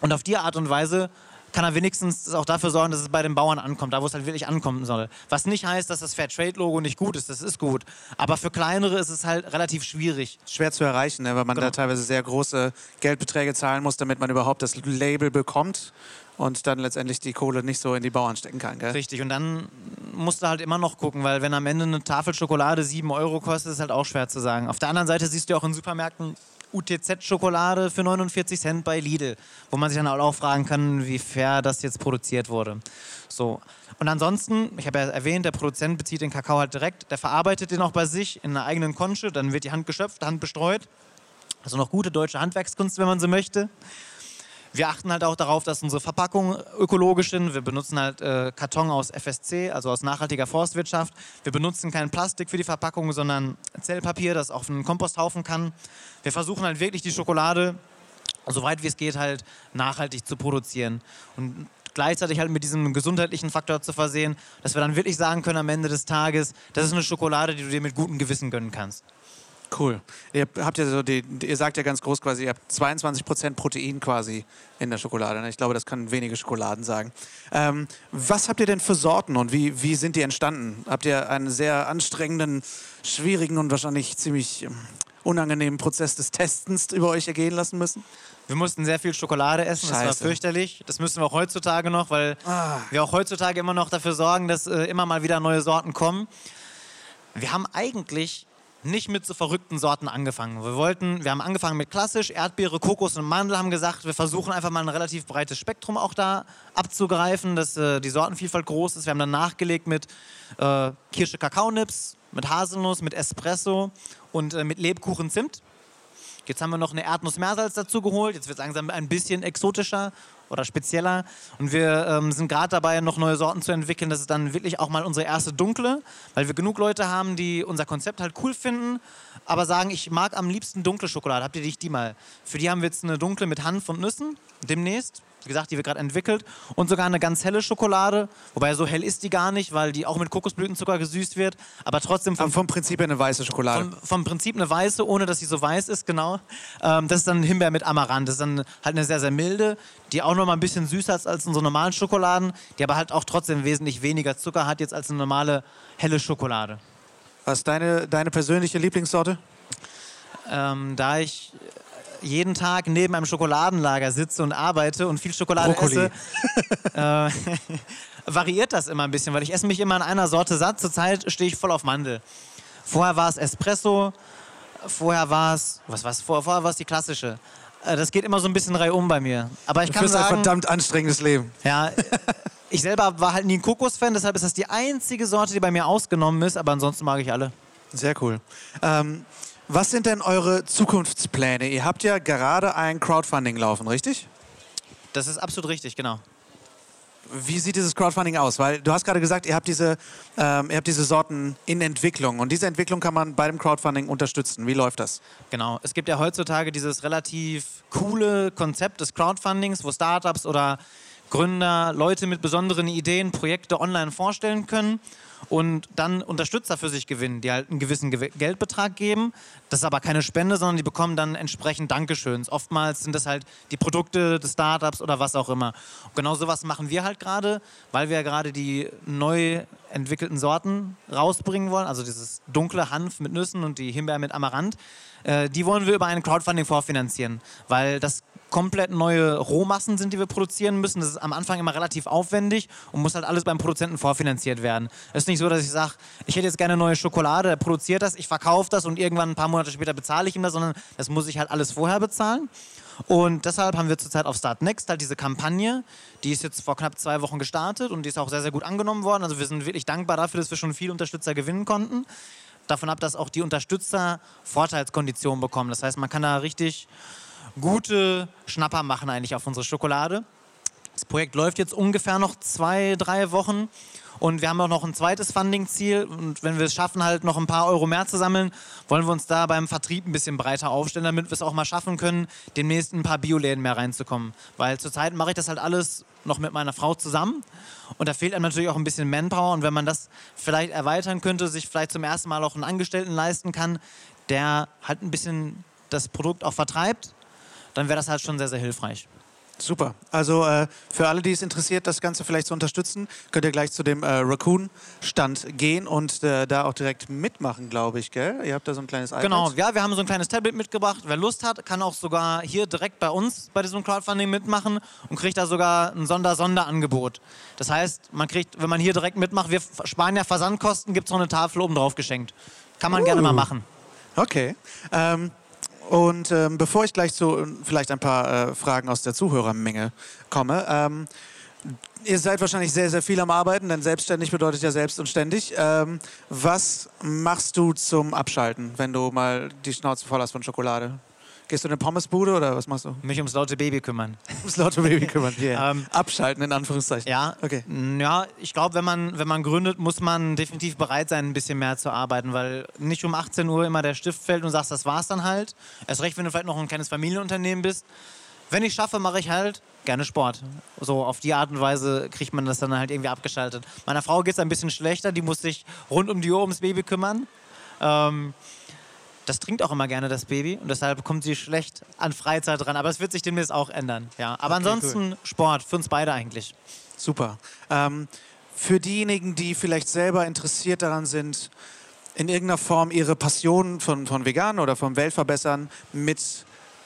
und auf die Art und Weise kann er wenigstens auch dafür sorgen, dass es bei den Bauern ankommt, da wo es halt wirklich ankommen soll. Was nicht heißt, dass das Fairtrade-Logo nicht gut ist, das ist gut. Aber für kleinere ist es halt relativ schwierig. Schwer zu erreichen, ne? weil man genau. da teilweise sehr große Geldbeträge zahlen muss, damit man überhaupt das Label bekommt und dann letztendlich die Kohle nicht so in die Bauern stecken kann. Gell? Richtig, und dann musst du halt immer noch gucken, weil wenn am Ende eine Tafel Schokolade 7 Euro kostet, ist halt auch schwer zu sagen. Auf der anderen Seite siehst du auch in Supermärkten UTZ-Schokolade für 49 Cent bei Lidl, wo man sich dann auch fragen kann, wie fair das jetzt produziert wurde. So. Und ansonsten, ich habe ja erwähnt, der Produzent bezieht den Kakao halt direkt, der verarbeitet den auch bei sich in einer eigenen Konsche, dann wird die Hand geschöpft, Hand bestreut. Also noch gute deutsche Handwerkskunst, wenn man so möchte. Wir achten halt auch darauf, dass unsere Verpackungen ökologisch sind. Wir benutzen halt äh, Karton aus FSC, also aus nachhaltiger Forstwirtschaft. Wir benutzen kein Plastik für die Verpackung, sondern Zellpapier, das auf einen Komposthaufen kann. Wir versuchen halt wirklich die Schokolade, soweit wie es geht, halt nachhaltig zu produzieren. Und gleichzeitig halt mit diesem gesundheitlichen Faktor zu versehen, dass wir dann wirklich sagen können am Ende des Tages, das ist eine Schokolade, die du dir mit gutem Gewissen gönnen kannst. Cool. Ihr habt ja so die, ihr sagt ja ganz groß quasi, ihr habt 22% Protein quasi in der Schokolade. Ne? Ich glaube, das können wenige Schokoladen sagen. Ähm, was habt ihr denn für Sorten und wie, wie sind die entstanden? Habt ihr einen sehr anstrengenden, schwierigen und wahrscheinlich ziemlich ähm, unangenehmen Prozess des Testens über euch ergehen lassen müssen? Wir mussten sehr viel Schokolade essen, Scheiße. das war fürchterlich. Das müssen wir auch heutzutage noch, weil ah. wir auch heutzutage immer noch dafür sorgen, dass äh, immer mal wieder neue Sorten kommen. Wir haben eigentlich nicht mit so verrückten Sorten angefangen. Wir wollten, wir haben angefangen mit klassisch, Erdbeere, Kokos und Mandel, haben gesagt, wir versuchen einfach mal ein relativ breites Spektrum auch da abzugreifen, dass äh, die Sortenvielfalt groß ist. Wir haben dann nachgelegt mit äh, Kirsche Kakaonips, mit Haselnuss, mit Espresso und äh, mit Lebkuchen Zimt. Jetzt haben wir noch eine Erdnuss-Meersalz dazu geholt. Jetzt wird es langsam ein bisschen exotischer oder spezieller. Und wir ähm, sind gerade dabei, noch neue Sorten zu entwickeln. Das ist dann wirklich auch mal unsere erste dunkle, weil wir genug Leute haben, die unser Konzept halt cool finden, aber sagen, ich mag am liebsten dunkle Schokolade. Habt ihr die mal? Für die haben wir jetzt eine dunkle mit Hanf und Nüssen demnächst wie gesagt, die wir gerade entwickelt. Und sogar eine ganz helle Schokolade. Wobei so hell ist die gar nicht, weil die auch mit Kokosblütenzucker gesüßt wird. Aber trotzdem vom, aber vom Prinzip eine weiße Schokolade. Vom, vom, Prinzip eine weiße, ohne dass sie so weiß ist, genau. Ähm, das ist dann Himbeer mit Amaranth. Das ist dann halt eine sehr, sehr milde, die auch noch mal ein bisschen süßer ist als unsere normalen Schokoladen, die aber halt auch trotzdem wesentlich weniger Zucker hat jetzt als eine normale helle Schokolade. Was ist deine, deine persönliche Lieblingssorte? Ähm, da ich jeden Tag neben einem Schokoladenlager sitze und arbeite und viel Schokolade Brokkoli. esse, äh, variiert das immer ein bisschen, weil ich esse mich immer in einer Sorte satt. Zurzeit stehe ich voll auf Mandel. Vorher war es Espresso, vorher war es, was war es vorher? Vorher war es die klassische. Äh, das geht immer so ein bisschen reihum bei mir. Aber ich du kann sagen, ein verdammt anstrengendes Leben. Ja, ich selber war halt nie ein Kokos-Fan, deshalb ist das die einzige Sorte, die bei mir ausgenommen ist, aber ansonsten mag ich alle. Sehr cool. Ähm, was sind denn eure Zukunftspläne? Ihr habt ja gerade ein Crowdfunding laufen, richtig? Das ist absolut richtig, genau. Wie sieht dieses Crowdfunding aus? Weil du hast gerade gesagt, ihr habt, diese, ähm, ihr habt diese Sorten in Entwicklung und diese Entwicklung kann man bei dem Crowdfunding unterstützen. Wie läuft das? Genau. Es gibt ja heutzutage dieses relativ coole Konzept des Crowdfundings, wo Startups oder Gründer Leute mit besonderen Ideen Projekte online vorstellen können. Und dann Unterstützer für sich gewinnen, die halt einen gewissen Ge Geldbetrag geben. Das ist aber keine Spende, sondern die bekommen dann entsprechend Dankeschöns. Oftmals sind das halt die Produkte des Startups oder was auch immer. Und genau sowas machen wir halt gerade, weil wir gerade die neu entwickelten Sorten rausbringen wollen. Also dieses dunkle Hanf mit Nüssen und die Himbeer mit Amaranth. Äh, die wollen wir über ein Crowdfunding vorfinanzieren, weil das komplett neue Rohmassen sind, die wir produzieren müssen. Das ist am Anfang immer relativ aufwendig und muss halt alles beim Produzenten vorfinanziert werden. Es ist nicht so, dass ich sage, ich hätte jetzt gerne neue Schokolade, der produziert das, ich verkaufe das und irgendwann ein paar Monate später bezahle ich ihm das, sondern das muss ich halt alles vorher bezahlen. Und deshalb haben wir zurzeit auf Start Next halt diese Kampagne, die ist jetzt vor knapp zwei Wochen gestartet und die ist auch sehr, sehr gut angenommen worden. Also wir sind wirklich dankbar dafür, dass wir schon viele Unterstützer gewinnen konnten. Davon ab, dass auch die Unterstützer Vorteilskonditionen bekommen. Das heißt, man kann da richtig gute Schnapper machen eigentlich auf unsere Schokolade. Das Projekt läuft jetzt ungefähr noch zwei, drei Wochen. Und wir haben auch noch ein zweites Funding-Ziel. Und wenn wir es schaffen, halt noch ein paar Euro mehr zu sammeln, wollen wir uns da beim Vertrieb ein bisschen breiter aufstellen, damit wir es auch mal schaffen können, demnächst ein paar Bioläden mehr reinzukommen. Weil zurzeit mache ich das halt alles noch mit meiner Frau zusammen. Und da fehlt einem natürlich auch ein bisschen Manpower. Und wenn man das vielleicht erweitern könnte, sich vielleicht zum ersten Mal auch einen Angestellten leisten kann, der halt ein bisschen das Produkt auch vertreibt, dann wäre das halt schon sehr, sehr hilfreich. Super. Also äh, für alle, die es interessiert, das Ganze vielleicht zu unterstützen, könnt ihr gleich zu dem äh, Raccoon-Stand gehen und äh, da auch direkt mitmachen, glaube ich, gell? Ihr habt da so ein kleines iPad. Genau, ja, wir haben so ein kleines Tablet mitgebracht. Wer Lust hat, kann auch sogar hier direkt bei uns bei diesem Crowdfunding mitmachen und kriegt da sogar ein Sonder-Sonderangebot. Das heißt, man kriegt, wenn man hier direkt mitmacht, wir sparen ja Versandkosten, gibt es noch eine Tafel oben drauf geschenkt. Kann man uh. gerne mal machen. Okay. Ähm, und ähm, bevor ich gleich zu vielleicht ein paar äh, Fragen aus der Zuhörermenge komme, ähm, ihr seid wahrscheinlich sehr, sehr viel am Arbeiten, denn selbstständig bedeutet ja selbst und ständig. Ähm, was machst du zum Abschalten, wenn du mal die Schnauze voll hast von Schokolade? Gehst du in eine Pommesbude oder was machst du? Mich ums laute Baby kümmern. ums laute Baby kümmern, yeah. ähm, Abschalten in Anführungszeichen. Ja, okay. ja ich glaube, wenn man, wenn man gründet, muss man definitiv bereit sein, ein bisschen mehr zu arbeiten, weil nicht um 18 Uhr immer der Stift fällt und sagst, das war's dann halt. Erst recht, wenn du vielleicht noch ein kleines Familienunternehmen bist. Wenn ich schaffe, mache ich halt gerne Sport. So auf die Art und Weise kriegt man das dann halt irgendwie abgeschaltet. Meiner Frau geht es ein bisschen schlechter, die muss sich rund um die Uhr ums Baby kümmern. Ähm, das trinkt auch immer gerne das Baby und deshalb kommt sie schlecht an Freizeit ran. Aber es wird sich demnächst auch ändern. Ja. Aber okay, ansonsten cool. Sport, für uns beide eigentlich. Super. Ähm, für diejenigen, die vielleicht selber interessiert daran sind, in irgendeiner Form ihre Passion von, von Vegan oder vom Weltverbessern mit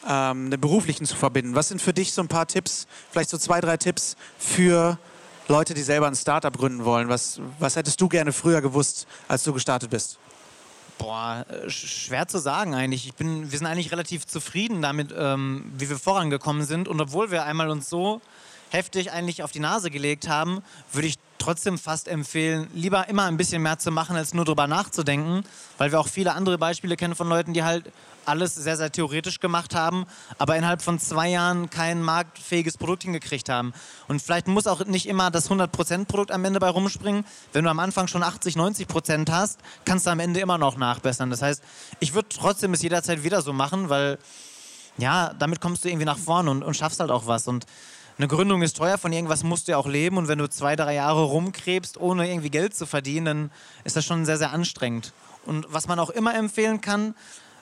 ähm, dem Beruflichen zu verbinden. Was sind für dich so ein paar Tipps, vielleicht so zwei, drei Tipps für Leute, die selber ein Startup gründen wollen? Was, was hättest du gerne früher gewusst, als du gestartet bist? Boah, äh, schwer zu sagen eigentlich. Ich bin, wir sind eigentlich relativ zufrieden damit, ähm, wie wir vorangekommen sind. Und obwohl wir einmal uns so heftig eigentlich auf die Nase gelegt haben, würde ich trotzdem fast empfehlen, lieber immer ein bisschen mehr zu machen, als nur darüber nachzudenken, weil wir auch viele andere Beispiele kennen von Leuten, die halt alles sehr, sehr theoretisch gemacht haben, aber innerhalb von zwei Jahren kein marktfähiges Produkt hingekriegt haben. Und vielleicht muss auch nicht immer das 100%-Produkt am Ende bei rumspringen. Wenn du am Anfang schon 80, 90% hast, kannst du am Ende immer noch nachbessern. Das heißt, ich würde trotzdem es jederzeit wieder so machen, weil ja, damit kommst du irgendwie nach vorne und, und schaffst halt auch was. Und eine Gründung ist teuer, von irgendwas musst du ja auch leben und wenn du zwei, drei Jahre rumkrebst, ohne irgendwie Geld zu verdienen, dann ist das schon sehr, sehr anstrengend. Und was man auch immer empfehlen kann,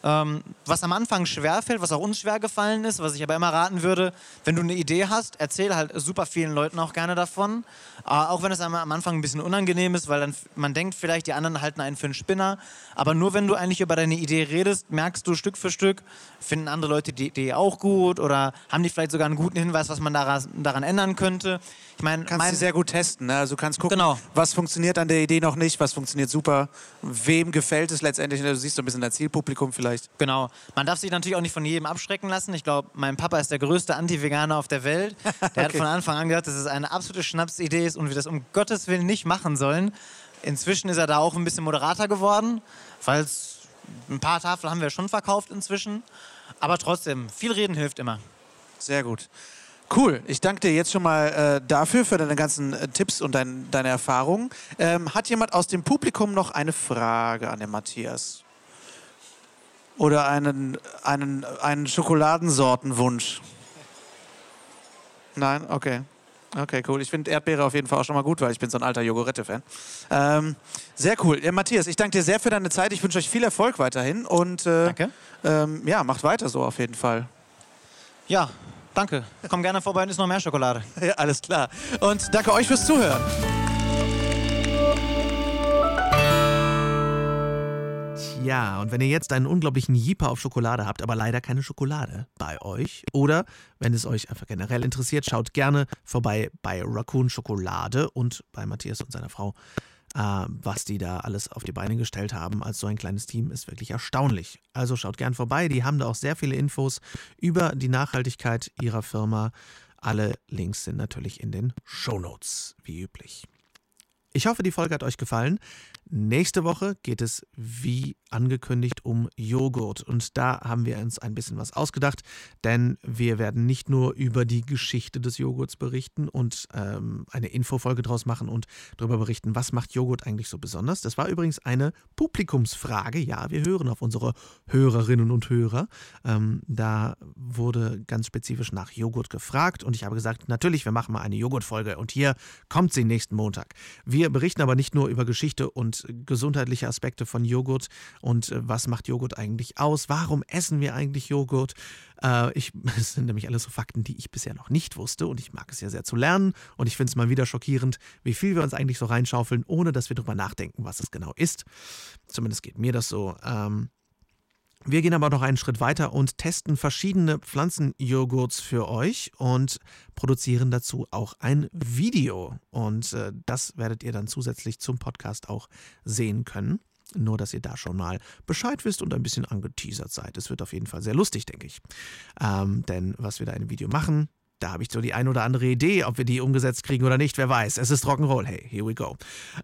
ähm, was am Anfang schwer fällt, was auch uns schwer gefallen ist, was ich aber immer raten würde, wenn du eine Idee hast, erzähl halt super vielen Leuten auch gerne davon. Äh, auch wenn es am Anfang ein bisschen unangenehm ist, weil dann man denkt vielleicht, die anderen halten einen für einen Spinner. Aber nur wenn du eigentlich über deine Idee redest, merkst du Stück für Stück, finden andere Leute die Idee auch gut oder haben die vielleicht sogar einen guten Hinweis, was man daran, daran ändern könnte. Ich meine, kannst mein, du sehr gut testen. Ne? Also du kannst gucken, genau. was funktioniert an der Idee noch nicht, was funktioniert super, wem gefällt es letztendlich. Du siehst so ein bisschen dein Zielpublikum vielleicht. Genau. Man darf sich natürlich auch nicht von jedem abschrecken lassen. Ich glaube, mein Papa ist der größte Anti-Veganer auf der Welt. Der okay. hat von Anfang an gesagt, dass es eine absolute Schnapsidee ist und wir das um Gottes Willen nicht machen sollen. Inzwischen ist er da auch ein bisschen moderater geworden, weil ein paar Tafeln haben wir schon verkauft inzwischen. Aber trotzdem, viel reden hilft immer. Sehr gut. Cool, ich danke dir jetzt schon mal äh, dafür, für deine ganzen äh, Tipps und dein, deine Erfahrungen. Ähm, hat jemand aus dem Publikum noch eine Frage an den Matthias? Oder einen, einen, einen Schokoladensortenwunsch? Nein? Okay. Okay, cool. Ich finde Erdbeere auf jeden Fall auch schon mal gut, weil ich bin so ein alter Jogurette-Fan. Ähm, sehr cool. Ja, Matthias, ich danke dir sehr für deine Zeit. Ich wünsche euch viel Erfolg weiterhin und äh, Danke. Ähm, ja, macht weiter so auf jeden Fall. Ja, danke. Komm gerne vorbei und isst noch mehr Schokolade. Ja, alles klar. Und danke euch fürs Zuhören. Ja, und wenn ihr jetzt einen unglaublichen Jeeper auf Schokolade habt, aber leider keine Schokolade bei euch, oder wenn es euch einfach generell interessiert, schaut gerne vorbei bei Raccoon Schokolade und bei Matthias und seiner Frau. Äh, was die da alles auf die Beine gestellt haben als so ein kleines Team, ist wirklich erstaunlich. Also schaut gern vorbei, die haben da auch sehr viele Infos über die Nachhaltigkeit ihrer Firma. Alle Links sind natürlich in den Shownotes, wie üblich. Ich hoffe, die Folge hat euch gefallen. Nächste Woche geht es, wie angekündigt, um Joghurt. Und da haben wir uns ein bisschen was ausgedacht, denn wir werden nicht nur über die Geschichte des Joghurts berichten und ähm, eine Infofolge draus machen und darüber berichten, was macht Joghurt eigentlich so besonders. Das war übrigens eine Publikumsfrage. Ja, wir hören auf unsere Hörerinnen und Hörer. Ähm, da wurde ganz spezifisch nach Joghurt gefragt und ich habe gesagt, natürlich, wir machen mal eine Joghurtfolge und hier kommt sie nächsten Montag. Wir berichten aber nicht nur über Geschichte und gesundheitliche Aspekte von Joghurt und äh, was macht Joghurt eigentlich aus? Warum essen wir eigentlich Joghurt? Äh, ich, das sind nämlich alles so Fakten, die ich bisher noch nicht wusste und ich mag es ja sehr zu lernen und ich finde es mal wieder schockierend, wie viel wir uns eigentlich so reinschaufeln, ohne dass wir darüber nachdenken, was es genau ist. Zumindest geht mir das so. Ähm, wir gehen aber noch einen Schritt weiter und testen verschiedene Pflanzenjoghurts für euch und produzieren dazu auch ein Video. Und äh, das werdet ihr dann zusätzlich zum Podcast auch sehen können. Nur, dass ihr da schon mal Bescheid wisst und ein bisschen angeteasert seid. Es wird auf jeden Fall sehr lustig, denke ich. Ähm, denn was wir da dem Video machen, da habe ich so die ein oder andere Idee, ob wir die umgesetzt kriegen oder nicht, wer weiß. Es ist Rock'n'Roll. Hey, here we go.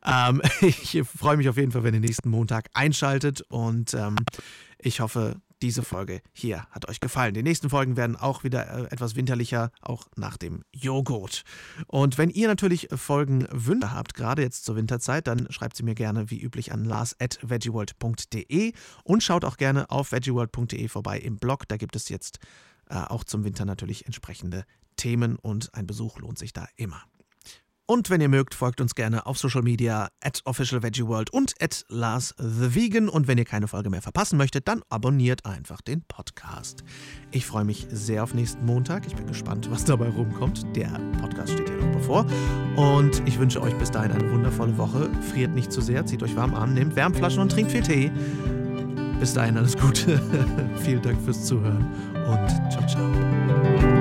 Ähm, ich freue mich auf jeden Fall, wenn ihr nächsten Montag einschaltet und ähm, ich hoffe, diese Folge hier hat euch gefallen. Die nächsten Folgen werden auch wieder äh, etwas winterlicher, auch nach dem Joghurt. Und wenn ihr natürlich Folgenwünsche habt, gerade jetzt zur Winterzeit, dann schreibt sie mir gerne wie üblich an lars.veggieworld.de und schaut auch gerne auf veggieworld.de vorbei im Blog. Da gibt es jetzt äh, auch zum Winter natürlich entsprechende Themen und ein Besuch lohnt sich da immer. Und wenn ihr mögt, folgt uns gerne auf Social Media at OfficialVeggieWorld und at LarsTheVegan. Und wenn ihr keine Folge mehr verpassen möchtet, dann abonniert einfach den Podcast. Ich freue mich sehr auf nächsten Montag. Ich bin gespannt, was dabei rumkommt. Der Podcast steht ja noch bevor. Und ich wünsche euch bis dahin eine wundervolle Woche. Friert nicht zu sehr, zieht euch warm an, nehmt Wärmflaschen und trinkt viel Tee. Bis dahin alles Gute. Vielen Dank fürs Zuhören und